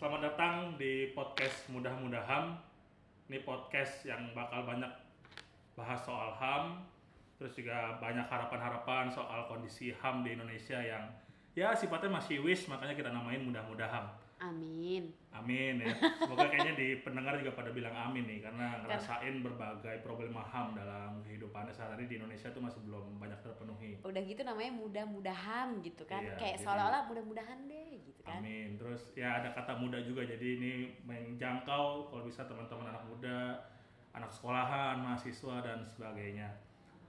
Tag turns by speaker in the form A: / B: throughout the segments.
A: Selamat datang di podcast Mudah-Mudahan. Ini podcast yang bakal banyak bahas soal HAM, terus juga banyak harapan-harapan soal kondisi HAM di Indonesia yang ya sifatnya masih wish, makanya kita namain Mudah-Mudahan.
B: Amin.
A: Amin ya. Semoga kayaknya di pendengar juga pada bilang amin nih karena ngerasain berbagai problema HAM dalam kehidupan sehari-hari di Indonesia tuh masih belum banyak terpenuhi.
B: Udah gitu namanya mudah-mudahan gitu kan.
A: Iya,
B: Kayak seolah-olah mudah-mudahan deh gitu kan.
A: Amin. Terus ya ada kata muda juga jadi ini menjangkau kalau bisa teman-teman anak muda, anak sekolahan, mahasiswa dan sebagainya.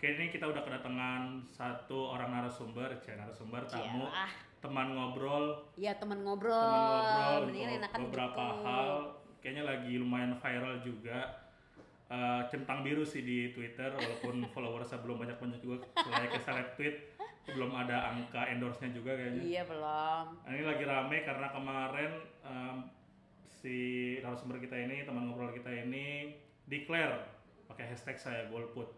A: Oke ini kita udah kedatangan satu orang narasumber, cek narasumber tamu,
B: Yalah.
A: teman ngobrol,
B: Ya teman ngobrol.
A: teman ngobrol
B: enakan
A: beberapa
B: gitu.
A: hal. Kayaknya lagi lumayan viral juga. Eh, centang biru sih di Twitter walaupun followersnya belum banyak banyak juga like seleb tweet belum ada angka endorse-nya juga kayaknya.
B: Iya belum.
A: Nah, ini lagi rame karena kemarin em, si narasumber kita ini, teman ngobrol kita ini declare pakai hashtag saya golput.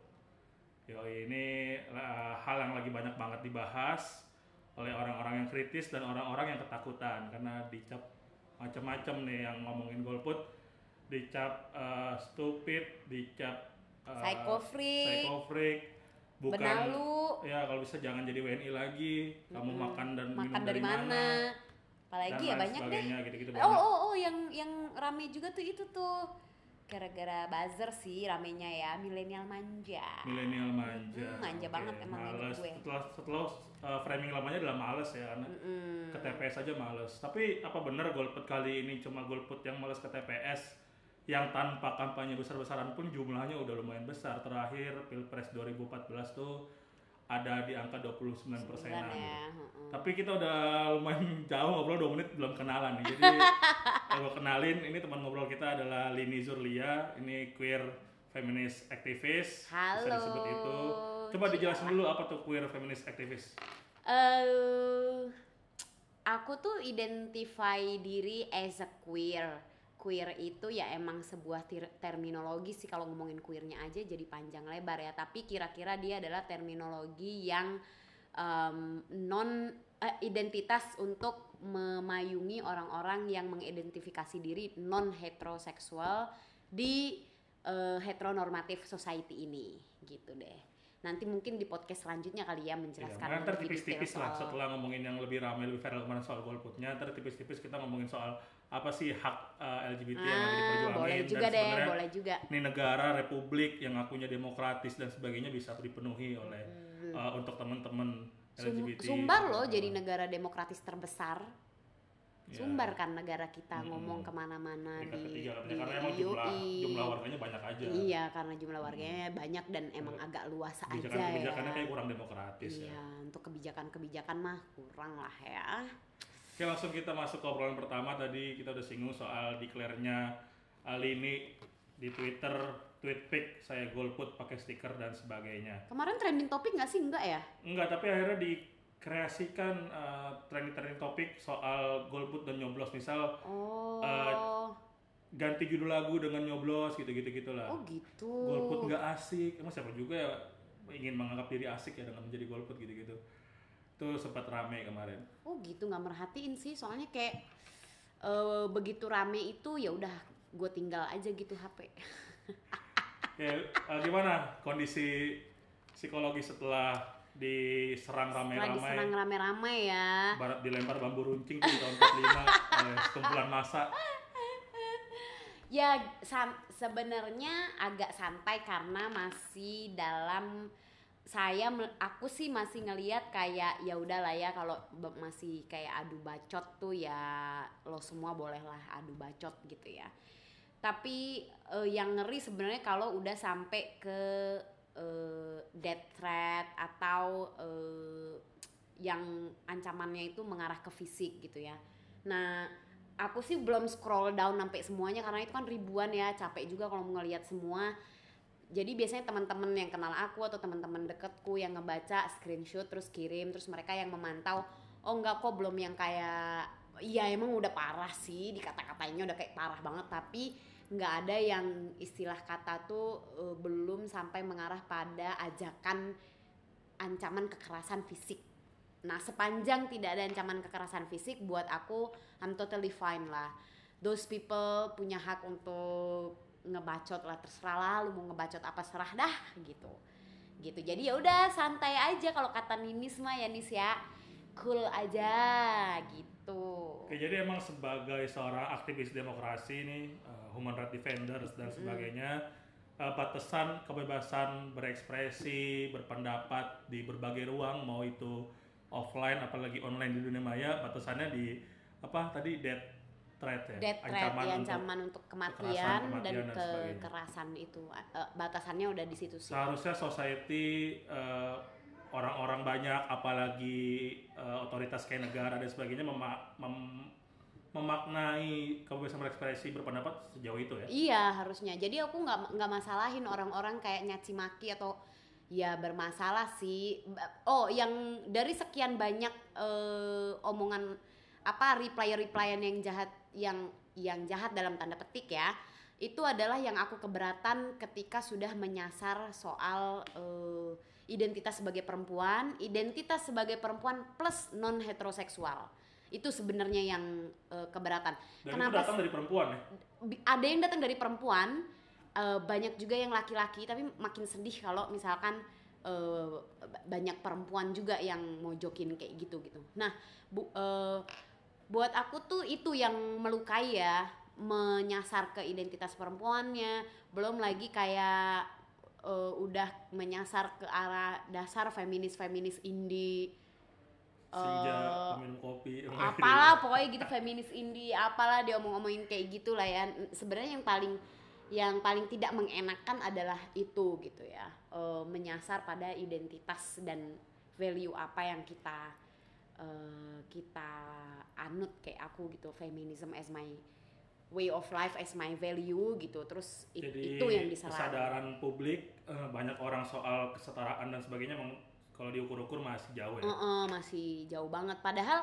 A: Yo ini eh, hal yang lagi banyak banget dibahas oleh orang-orang yang kritis dan orang-orang yang ketakutan karena dicap macam-macam nih yang ngomongin golput, dicap eh, stupid, dicap eh,
B: Psycho freak.
A: psycho freak, bukan
B: Benalu.
A: ya kalau bisa jangan jadi WNI lagi, kamu makan dan
B: Makan
A: minum
B: dari mana? Apalagi
A: dan
B: ya banyak deh.
A: sebagainya gitu-gitu
B: Oh,
A: banyak.
B: oh, oh, yang yang rame juga tuh itu tuh gara-gara buzzer sih ramenya ya milenial manja.
A: milenial manja
B: Mm, manja
A: Oke,
B: banget emang
A: males.
B: gue.
A: setelah setelah uh, framing lamanya adalah males ya karena
B: Mm-mm.
A: ke TPS aja males tapi apa benar golput kali ini cuma golput yang males ke TPS yang tanpa kampanye besar-besaran pun jumlahnya udah lumayan besar terakhir pilpres 2014 tuh ada di angka 29 persenan
B: ya.
A: tapi kita udah lumayan jauh ngobrol 2 menit belum kenalan nih jadi kalau kenalin ini teman ngobrol kita adalah Lini Zurlia ini queer feminist aktivis bisa
B: Halo.
A: disebut itu coba dijelasin dulu apa tuh queer feminist aktivis
B: Eh, aku tuh identify diri as a queer. Queer itu ya emang sebuah terminologi sih kalau ngomongin queernya aja jadi panjang lebar ya. Tapi kira-kira dia adalah terminologi yang em, non eh, identitas untuk memayungi orang-orang yang mengidentifikasi diri non heteroseksual di eh, heteronormative society ini gitu deh. Nanti mungkin di podcast selanjutnya kali ya
A: Iya,
B: menjelaskan
A: nah, ntar tipis-tipis lah
B: soal-
A: setelah ngomongin yang lebih ramai lebih viral kemarin soal golputnya ntar tipis-tipis kita ngomongin soal apa sih hak uh, LGBT yang lagi
B: Ah,
A: diperjuangin
B: boleh
A: dan
B: juga deh,
A: sebenarnya
B: boleh juga.
A: ini negara republik yang akunya demokratis dan sebagainya bisa dipenuhi oleh uh, untuk teman-teman
B: Hmm.
A: LGBT
B: Sumbar loh
A: Uh,
B: jadi negara demokratis terbesar.
A: ya,
B: Sumbar kan negara kita
A: Mm-mm.
B: ngomong ke
A: mana-mana
B: di,
A: ketiga katanya,
B: di
A: karena emang jumlah jumlah warganya banyak aja
B: Iya, karena jumlah warganya banyak dan emang
A: Iya.
B: agak luas aja
A: kebijakan-kebijakannya
B: ya.
A: kayak kurang demokratis ya
B: Iya, untuk kebijakan-kebijakan mah kurang lah ya.
A: Oke langsung kita masuk ke obrolan pertama tadi kita udah singgung soal declare-nya Alini di Twitter tweet pic saya golput pakai stiker dan sebagainya.
B: Kemarin trending topik nggak sih? Enggak ya?
A: Enggak, tapi akhirnya dikreasikan uh, trending-trending topik soal golput dan nyoblos misal
B: Oh.
A: Eh, ganti judul lagu dengan nyoblos gitu-gitu gitulah.
B: oh gitu.
A: Golput nggak asik, emang siapa juga ya ingin menganggap diri asik ya dengan menjadi golput gitu-gitu. Itu sempat rame kemarin.
B: Oh gitu nggak merhatiin sih soalnya kayak eh, begitu rame itu ya udah gue tinggal aja gitu HP.
A: Ya, eh, gimana kondisi psikologi setelah diserang
B: Setelah diserang
A: rame-rame,
B: rame-rame ya.
A: barat dilempar bambu runcing tuh di tahun 45 oleh sekumpulan massa.
B: Ya sam- sebenarnya agak santai karena masih dalam saya aku sih masih ngelihat kayak ya udahlah ya kalau masih kayak adu bacot tuh ya lo semua bolehlah adu bacot gitu ya. Tapi eh, yang ngeri sebenarnya kalau udah sampai ke eh, death threat atau eh, yang ancamannya itu mengarah ke fisik gitu ya. Nah, aku sih belum scroll down sampai semuanya karena itu kan ribuan ya, capek juga kalau mau ngelihat semua. Jadi biasanya teman-teman yang kenal aku atau teman-teman deketku yang ngebaca screenshot terus kirim terus mereka yang memantau, oh enggak kok belum yang kayak iya emang udah parah sih dikata-katanya udah kayak parah banget tapi nggak ada yang istilah kata tuh eh, belum sampai mengarah pada ajakan ancaman kekerasan fisik. Nah, sepanjang tidak ada ancaman kekerasan fisik buat aku I'm totally fine lah. those people punya hak untuk ngebacot lah terserah lah lu mau ngebacot apa serah dah gitu. Gitu. Jadi ya udah santai aja kalau kata Ninis mah ya Nis ya. Cool aja gitu.
A: Oke, jadi emang sebagai seorang aktivis demokrasi nih, uh, human rights defenders dan sebagainya, uh, batasan kebebasan berekspresi, berpendapat di berbagai ruang, mau itu offline apalagi online di dunia maya, batasannya di apa tadi death threat ya,
B: death threat ya
A: untuk
B: ancaman untuk kematian,
A: kekerasan,
B: dan
A: kematian dan sebagainya.
B: kekerasan itu Eh, batasannya udah di situ sih
A: seharusnya society uh, orang-orang banyak apalagi uh, otoritas kayak negara dan sebagainya mema- mem- memaknai kebebasan berekspresi berpendapat sejauh itu ya
B: Iya harusnya. Jadi aku nggak nggak masalahin orang-orang kayak nyaci maki atau ya bermasalah sih. Oh yang dari sekian banyak eh, omongan apa reply-replyan yang jahat yang yang jahat dalam tanda petik ya itu adalah yang aku keberatan ketika sudah menyasar soal eh, identitas sebagai perempuan, identitas sebagai perempuan plus non heteroseksual. Itu sebenarnya yang eh, keberatan.
A: dan
B: Kenapa
A: itu datang dari perempuan ya
B: ada yang datang dari perempuan eh, banyak juga yang laki-laki tapi makin sedih kalau misalkan b- banyak perempuan juga yang mojokin kayak gitu gitu nah bu, eh, buat aku tuh itu yang melukai ya menyasar ke identitas perempuannya. Belum lagi kayak eh, udah menyasar ke arah dasar feminis feminis indie
A: senja minum kopi.
B: apalah pokoknya gitu feminis indie apalah dia omong-omongin kayak gitu lah ya. Sebenarnya yang paling yang paling tidak mengenakan adalah itu gitu ya. Eh, menyasar pada identitas dan value apa yang kita eh, kita anut kayak aku gitu feminism as my way of life as my value gitu terus it-
A: jadi
B: itu yang diserang
A: kesadaran publik eh, banyak orang soal kesetaraan dan sebagainya kalau diukur-ukur masih jauh ya
B: Heeh, masih jauh banget. Padahal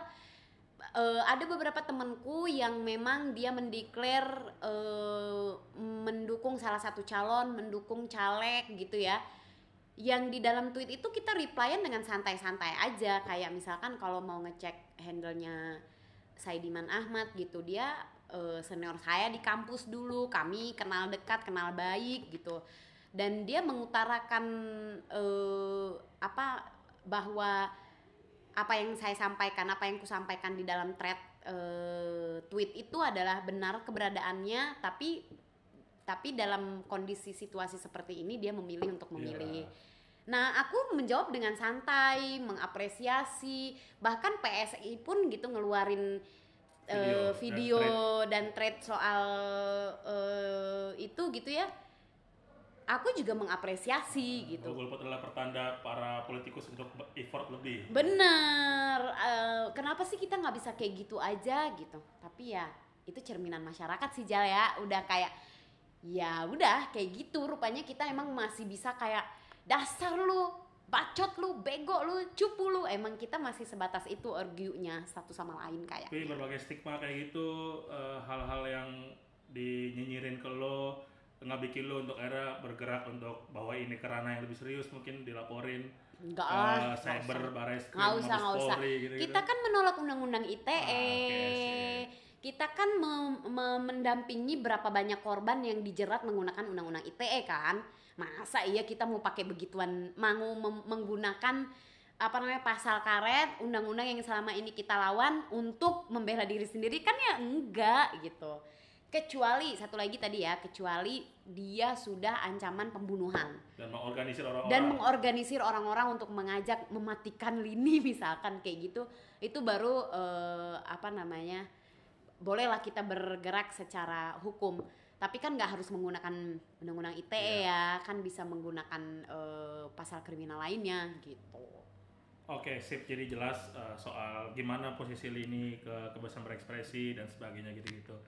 B: eh, ada beberapa temanku yang memang dia mendeklar eh, mendukung salah satu calon, mendukung caleg gitu ya. Yang di dalam tweet itu kita replyan dengan santai-santai aja. Kayak misalkan kalau mau ngecek handlenya Saidiman Ahmad gitu, dia eh, senior saya di kampus dulu, kami kenal dekat, kenal baik gitu. Dan dia mengutarakan eh, apa bahwa apa yang saya sampaikan, apa yang kusampaikan di dalam thread eh, tweet itu adalah benar keberadaannya, tapi tapi dalam kondisi situasi seperti ini dia memilih untuk memilih.
A: Iya.
B: Nah, aku menjawab dengan santai, mengapresiasi, bahkan PSI pun gitu ngeluarin eh,
A: Video dan
B: video dan thread soal eh, itu gitu ya. Aku juga mengapresiasi gitu.
A: Golput adalah pertanda para politikus untuk effort lebih
B: Bener, eh, kenapa sih kita nggak bisa kayak gitu aja gitu? Tapi ya itu cerminan masyarakat sih Jal ya, udah kayak ya udah kayak gitu. Rupanya kita emang masih bisa kayak dasar lu, bacot lu, bego lu, cupu lu. Emang kita masih sebatas itu argue-nya satu sama lain kayak.
A: tapi berbagai stigma kayak gitu eh, hal-hal yang dinyinyirin ke lo nggak bikin lo untuk era bergerak untuk bawa ini ke ranah yang lebih serius mungkin dilaporin
B: Enggak lah, nggak
A: cyber
B: usah.
A: baris Krim,
B: usah usah
A: Polri, gitu-gitu.
B: kita kan menolak undang-undang ITE
A: Ah, sip.
B: Kita kan mem- mem- mendampingi berapa banyak korban yang dijerat menggunakan undang-undang ITE kan? Masa iya kita mau pakai begituan mau menggunakan apa namanya pasal karet undang-undang yang selama ini kita lawan untuk membela diri sendiri? Kan ya enggak gitu. Kecuali satu lagi tadi ya kecuali dia sudah ancaman pembunuhan.
A: Dan mengorganisir orang-orang.
B: Dan mengorganisir orang-orang untuk mengajak mematikan lini misalkan kayak gitu. Itu baru eh, apa namanya bolehlah kita bergerak secara hukum tapi kan nggak harus menggunakan undang-undang ITE ya kan bisa menggunakan eh, pasal kriminal lainnya gitu
A: Oke, sip. Jadi jelas uh, soal gimana posisi Lini ke kebebasan berekspresi dan sebagainya gitu-gitu.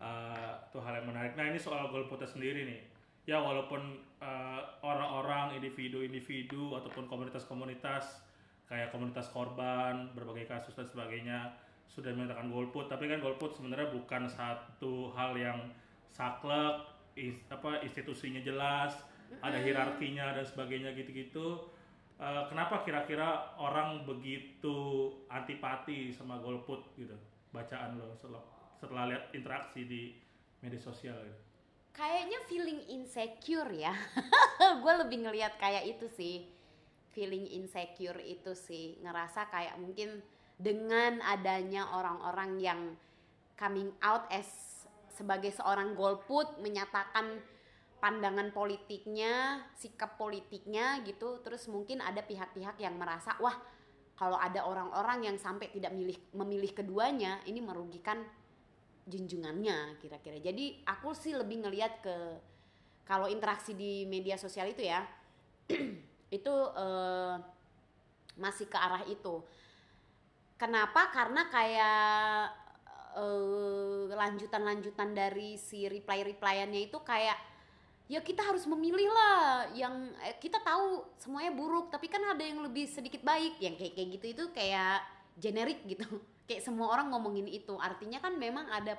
A: Uh, itu hal yang menarik. Nah ini soal golputnya sendiri nih. Ya walaupun uh, orang-orang, individu-individu ataupun komunitas-komunitas kayak komunitas korban, berbagai kasus dan sebagainya sudah menyatakan golput, tapi kan golput sebenarnya bukan satu hal yang saklek, is- apa institusinya jelas, ada hierarkinya dan sebagainya gitu-gitu. Eh, kenapa kira-kira orang begitu antipati sama golput gitu? Bacaan lo, selo- setelah lihat interaksi di media sosial gitu?
B: kayaknya feeling insecure ya gue lebih ngelihat kayak itu sih feeling insecure itu sih ngerasa kayak mungkin dengan adanya orang-orang yang coming out as sebagai seorang golput menyatakan pandangan politiknya, sikap politiknya gitu, terus mungkin ada pihak-pihak yang merasa wah kalau ada orang-orang yang sampai tidak milih memilih keduanya, ini merugikan junjungannya kira-kira. Jadi aku sih lebih ngelihat ke kalau interaksi di media sosial itu ya itu eh, masih ke arah itu. Kenapa? Karena kayak eh, lanjutan-lanjutan dari si reply-replyannya itu kayak ya kita harus memilih lah yang eh, kita tahu semuanya buruk tapi kan ada yang lebih sedikit baik. Yang kayak kayak gitu itu kayak generik gitu. Kayak semua orang ngomongin itu. Artinya kan memang ada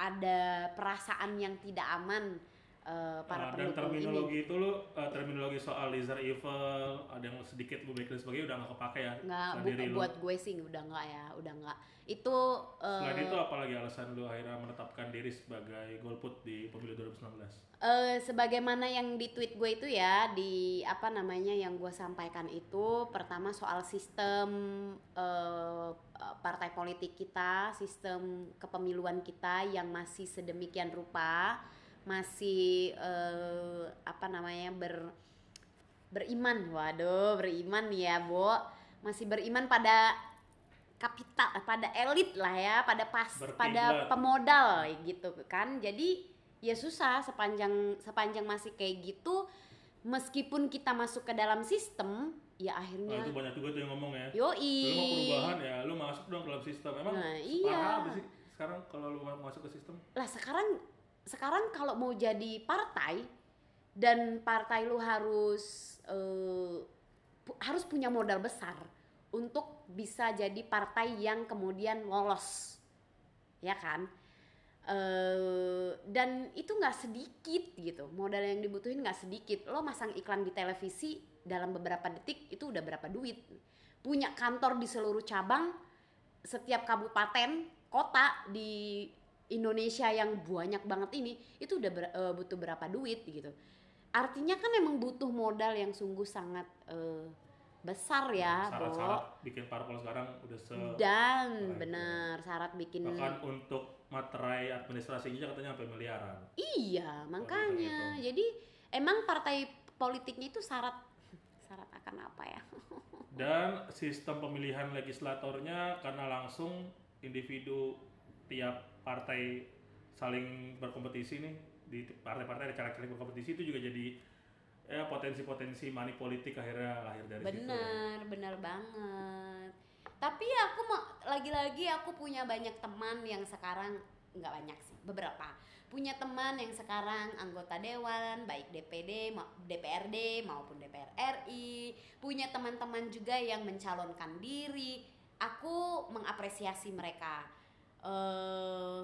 B: ada perasaan yang tidak aman uh, para
A: Uh, dan
B: pendukung ini
A: terminologi itu lu uh, terminologi soal laser evil ada yang sedikit lebih dan sebagainya udah nggak kepake ya
B: nggak
A: sama
B: bu-
A: diri lu.
B: buat gue sih udah nggak ya udah nggak itu uh,
A: Selain itu apalagi alasan lu akhirnya menetapkan diri sebagai golput di pemilu 2019?
B: Eh, sebagaimana yang di tweet gue itu ya di apa namanya yang gue sampaikan itu pertama soal sistem eh, eh, partai politik kita sistem kepemiluan kita yang masih sedemikian rupa masih eh, apa namanya ber beriman waduh beriman ya Bo masih beriman pada kapital pada elit lah ya pada pas pada
A: Berkiblat.
B: pemodal gitu kan jadi ya susah sepanjang sepanjang masih kayak gitu meskipun kita masuk ke dalam sistem ya akhirnya
A: itu banyak juga tuh yang ngomong ya.
B: yoi
A: Lu mau perubahan ya, lu masuk dong ke dalam sistem. Emang
B: Nah, iya.
A: sih sekarang kalau lu mau masuk ke sistem?
B: lah sekarang sekarang kalau mau jadi partai dan partai lu harus pu- harus punya modal besar untuk bisa jadi partai yang kemudian lolos. Ya kan? Eh dan itu nggak sedikit gitu. Modal yang dibutuhin nggak sedikit. Lo masang iklan di televisi dalam beberapa detik itu udah berapa duit. Punya kantor di seluruh cabang setiap kabupaten kota di Indonesia yang banyak banget ini itu udah ber- eh, butuh berapa duit gitu artinya kan emang butuh modal yang sungguh sangat eh, besar ya Bo.
A: Syarat-syarat bikin parpol sekarang udah se
B: dan benar syarat bikin
A: bahkan untuk materai administrasinya katanya sampai miliaran.
B: iya makanya
A: gitu.
B: jadi emang partai politiknya itu syarat syarat akan apa ya
A: Dan sistem pemilihan legislatornya karena langsung individu tiap partai saling berkompetisi nih di partai-partai ada caleg-caleg berkompetisi itu juga jadi ya potensi-potensi money politik akhirnya lahir dari situ.
B: benar benar banget. Tapi aku mau lagi-lagi aku punya banyak teman yang sekarang nggak banyak sih beberapa. Punya teman yang sekarang anggota dewan baik DPD DPRD maupun DPR RI punya teman-teman juga yang mencalonkan diri. Aku mengapresiasi mereka eh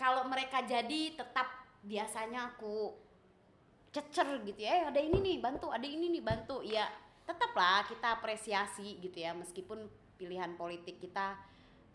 B: kalau mereka jadi tetap biasanya aku cecer gitu ya. "Eh, ada ini nih bantu ada ini nih bantu. Ya tetaplah kita apresiasi gitu ya. Meskipun pilihan politik kita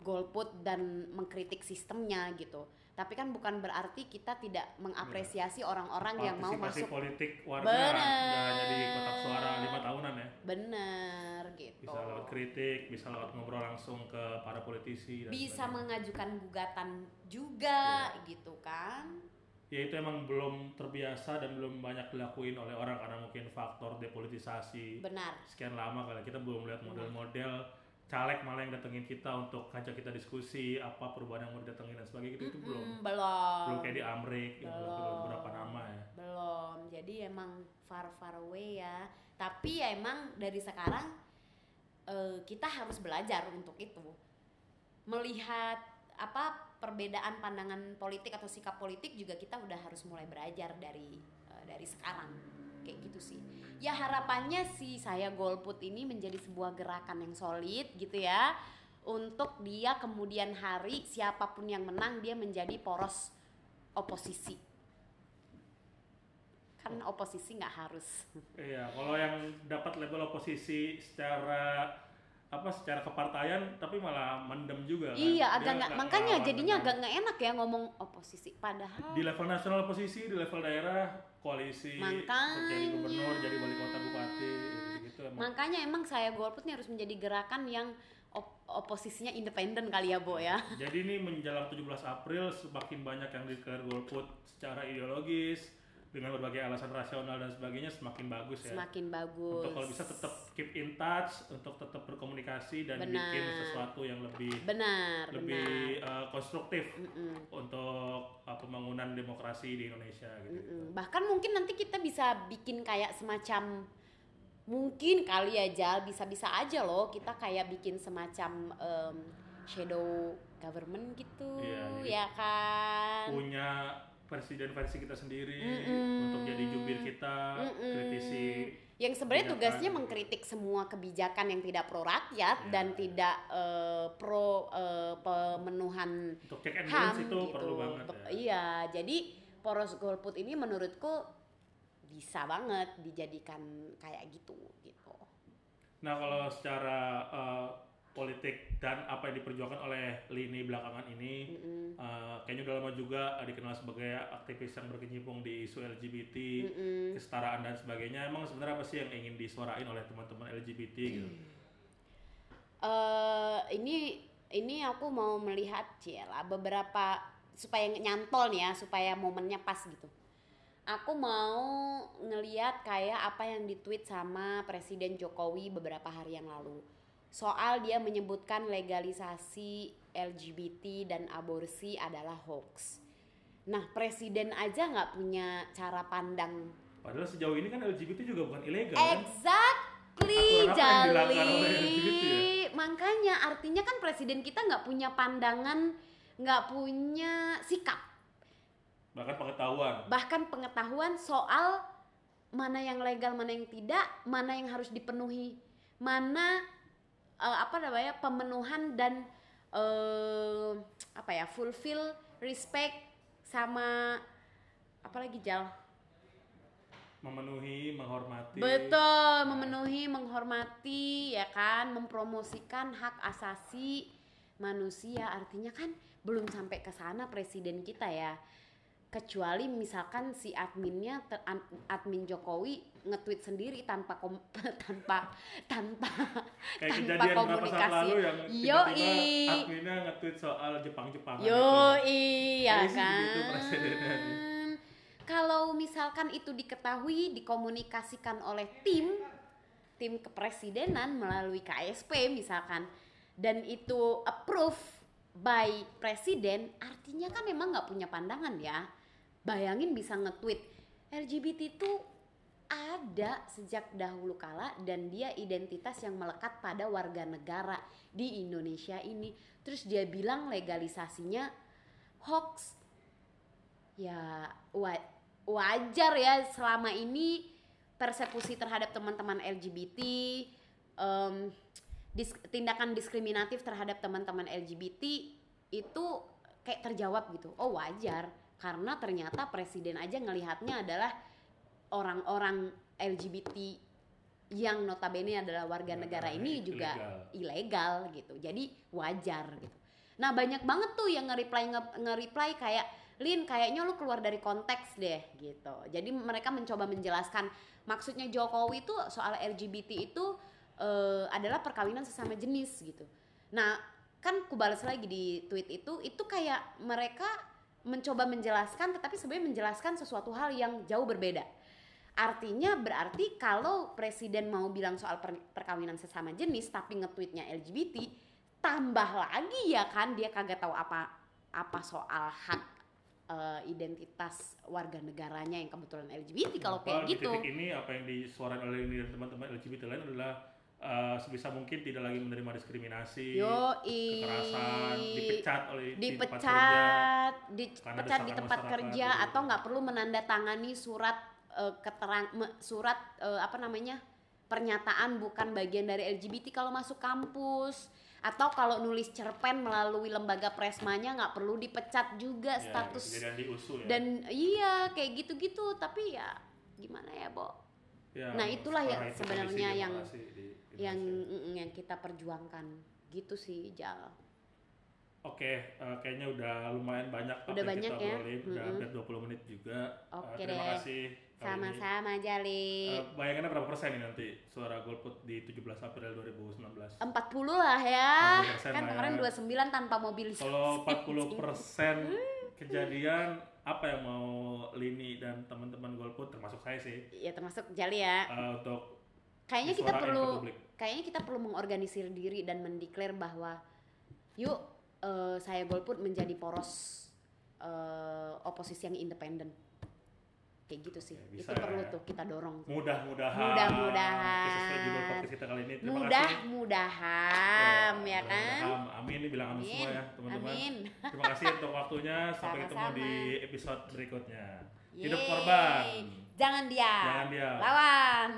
B: golput dan mengkritik sistemnya gitu tapi kan bukan berarti kita tidak mengapresiasi orang-orang yang mau masuk.
A: politik warga
B: Bener.
A: hanya di kotak suara lima tahunan ya.
B: Bener gitu.
A: Bisa lewat kritik bisa lewat ngobrol langsung ke para politisi dan
B: bisa
A: sebagainya.
B: mengajukan gugatan juga gitu kan?
A: Ya itu emang belum terbiasa dan belum banyak dilakuin oleh orang karena mungkin faktor depolitisasi
B: benar.
A: sekian lama kali. Kita belum melihat model-model caleg malah yang datengin kita untuk ngajak kita diskusi apa perubahan yang mau didatengin dan sebagainya gitu itu belum.
B: Mm, belum.
A: Belum kayak di Amrik yang
B: Belum.
A: belum beberapa nama ya.
B: Belum. Jadi emang far far away ya. Tapi ya emang dari sekarang eh, kita harus belajar untuk itu. Melihat apa perbedaan pandangan politik atau sikap politik juga kita udah harus mulai belajar dari eh, dari sekarang kayak gitu sih. Ya harapannya sih saya golput ini menjadi sebuah gerakan yang solid gitu ya untuk dia kemudian hari siapa pun yang menang dia menjadi poros oposisi. Kan oposisi nggak harus.
A: Iya kalau yang dapat label oposisi secara apa secara kepartaian tapi malah mendem juga kan.
B: iya agak nggak makanya jadinya
A: dengan-
B: agak nggak enak ya ngomong oposisi. Padahal
A: di level nasional posisi di level daerah koalisi
B: Makanya.
A: jadi gubernur jadi wali kota bupati gitu emang
B: makanya emang saya golput nih harus menjadi gerakan yang op- oposisinya independen kali ya Bo ya
A: jadi ini menjelang 17 April semakin banyak yang declare golput secara ideologis dengan berbagai alasan rasional dan sebagainya semakin bagus ya
B: semakin bagus
A: untuk kalau bisa tetap keep in touch untuk tetap berkomunikasi dan
B: Benar.
A: bikin sesuatu yang lebih
B: benar
A: lebih
B: benar
A: uh, konstruktif
B: Mm-mm.
A: untuk uh, pembangunan demokrasi di Indonesia gitu.
B: Bahkan mungkin nanti kita bisa bikin kayak semacam mungkin kali ya Jal bisa-bisa aja loh kita kayak bikin semacam em, shadow government gitu
A: Iya, jadi
B: ya kan
A: Punya presiden versi kita sendiri
B: Mm-mm.
A: untuk jadi jubir kita,
B: Mm-mm.
A: kritisi
B: yang sebenarnya
A: kebijakan.
B: tugasnya mengkritik semua kebijakan yang tidak pro rakyat
A: Ya.
B: dan tidak eh, pro eh, pemenuhan
A: untuk check and
B: HAM
A: balance itu
B: gitu.
A: perlu banget
B: Untuk-
A: ya.
B: Iya, jadi poros golput ini menurutku bisa banget dijadikan kayak gitu gitu.
A: Nah kalau secara uh, politik dan apa yang diperjuangkan oleh lini belakangan ini,
B: Mm-mm.
A: uh, kayaknya udah lama juga uh, dikenal sebagai aktivis yang berkecimpung di isu LGBT,
B: Mm-mm.
A: kesetaraan dan sebagainya. Emang sebenarnya apa sih yang ingin disuarain oleh teman-teman LGBT gitu?
B: eh ini ini aku mau melihat Ciela beberapa supaya nyantol nih ya supaya momennya pas gitu. Aku mau ngeliat kayak apa yang ditweet sama Presiden Jokowi beberapa hari yang lalu. Soal dia menyebutkan legalisasi LGBT dan aborsi adalah hoax. Nah, presiden aja nggak punya cara pandang
A: Padahal sejauh ini kan LGBT juga bukan ilegal kan?
B: Exactly,
A: dilanggar
B: Jali.
A: ya?
B: Makanya artinya kan presiden kita nggak punya pandangan, nggak punya sikap,
A: Bahkan pengetahuan.
B: bahkan pengetahuan soal mana yang legal, mana yang tidak, mana yang harus dipenuhi, mana eh, apa namanya pemenuhan dan eh, apa ya fulfill, respect sama apa lagi Jal?
A: memenuhi, menghormati.
B: Betul, memenuhi, menghormati, ya kan, mempromosikan hak asasi manusia. Artinya kan belum sampai ke sana presiden kita ya. Kecuali misalkan si adminnya, ter- admin Jokowi nge-tweet sendiri tanpa kom- tanpa tanpa
A: Kayak
B: tanpa komunikasi.
A: lalu yang adminnya nge-tweet soal Jepang-Jepangan
B: Yo
A: itu.
B: iya
A: sih
B: kan.
A: nih.
B: Kalau misalkan itu diketahui, dikomunikasikan oleh tim, tim kepresidenan melalui KSP misalkan, dan itu approve by presiden, artinya kan memang nggak punya pandangan ya. Bayangin bisa nge-tweet LGBT itu ada sejak dahulu kala dan dia identitas yang melekat pada warga negara di Indonesia ini. Terus dia bilang legalisasinya hoax. Ya wa- wajar ya selama ini persekusi terhadap teman-teman LGBT, em, dis- tindakan diskriminatif terhadap teman-teman LGBT itu kayak terjawab gitu. Oh wajar karena ternyata presiden aja ngelihatnya adalah orang-orang LGBT yang notabene adalah warga negara
A: Negaranya
B: ini juga ilegal gitu. Jadi wajar gitu. Nah, banyak banget tuh yang nge-reply nge- nge-reply kayak Lin kayaknya lu keluar dari konteks deh gitu. Jadi mereka mencoba menjelaskan maksudnya Jokowi itu soal LGBT itu eh, adalah perkawinan sesama jenis gitu. Nah, kan ku balas lagi di tweet itu itu kayak mereka mencoba menjelaskan tetapi sebenarnya menjelaskan sesuatu hal yang jauh berbeda. Artinya berarti kalau presiden mau bilang soal per- perkawinan sesama jenis tapi nge-tweetnya LGBT, tambah lagi ya kan dia kagak tahu apa apa soal hak eh, identitas warga negaranya yang kebetulan LGBT kalau kayak
A: di
B: gitu.
A: titik ini apa yang disuarakan oleh teman-teman LGBT lain adalah uh, sebisa mungkin tidak lagi menerima diskriminasi,
B: Yo
A: kekerasan, dipecat oleh di tempat kerja.
B: dipecat, dipecat di tempat kerja
A: gitu.
B: atau nggak perlu menandatangani surat eh, keterang me- surat eh, apa namanya pernyataan bukan bagian dari LGBT kalau masuk kampus atau kalau nulis cerpen melalui lembaga presmanya nggak perlu dipecat juga
A: Ya,
B: status
A: kejadian di USU ya.
B: dan iya kayak gitu-gitu tapi ya gimana ya Bo
A: Ya,
B: nah, itulah ya sebenarnya yang-
A: di
B: yang mm, yang kita perjuangkan gitu sih Jal
A: Oke, eh, kayaknya udah lumayan banyak
B: Udah
A: yang
B: banyak
A: kita
B: ya?
A: obrolin. Udah
B: Mm-mm.
A: hampir 20 menit juga. Eh,
B: Oke
A: terima
B: deh.
A: kasih.
B: sama-sama Jali
A: Eh, bayangannya berapa persen nih nanti suara golput di 17 April 2019?
B: 40 lah ya
A: 40%
B: kan
A: lah
B: kemarin
A: ya.
B: 29 tanpa mobilisasi
A: Kalau 40 persen kejadian, apa yang mau Lini dan teman-teman golput termasuk saya sih
B: ya termasuk Jali ya
A: eh, untuk
B: kayaknya kita perlu kayaknya kita perlu mengorganisir diri dan mendeklar bahwa yuk eh, saya golput menjadi poros eh, oposisi yang independen kayak gitu sih
A: Oke, bisa
B: itu perlu
A: ya.
B: tuh kita dorong
A: Mudah-mudahan.
B: Mudah-mudahan.
A: Kita kali ini. Terima
B: mudah
A: kasih.
B: mudahan ya
A: mudah-mudahan.
B: kan
A: Amin, nih bilang amin, semua ya teman-teman.
B: amin
A: Terima kasih untuk waktunya. Sampai ketemu di episode berikutnya. Hidup
B: Yeay.
A: korban.
B: jangan diam
A: Jangan diam.
B: lawan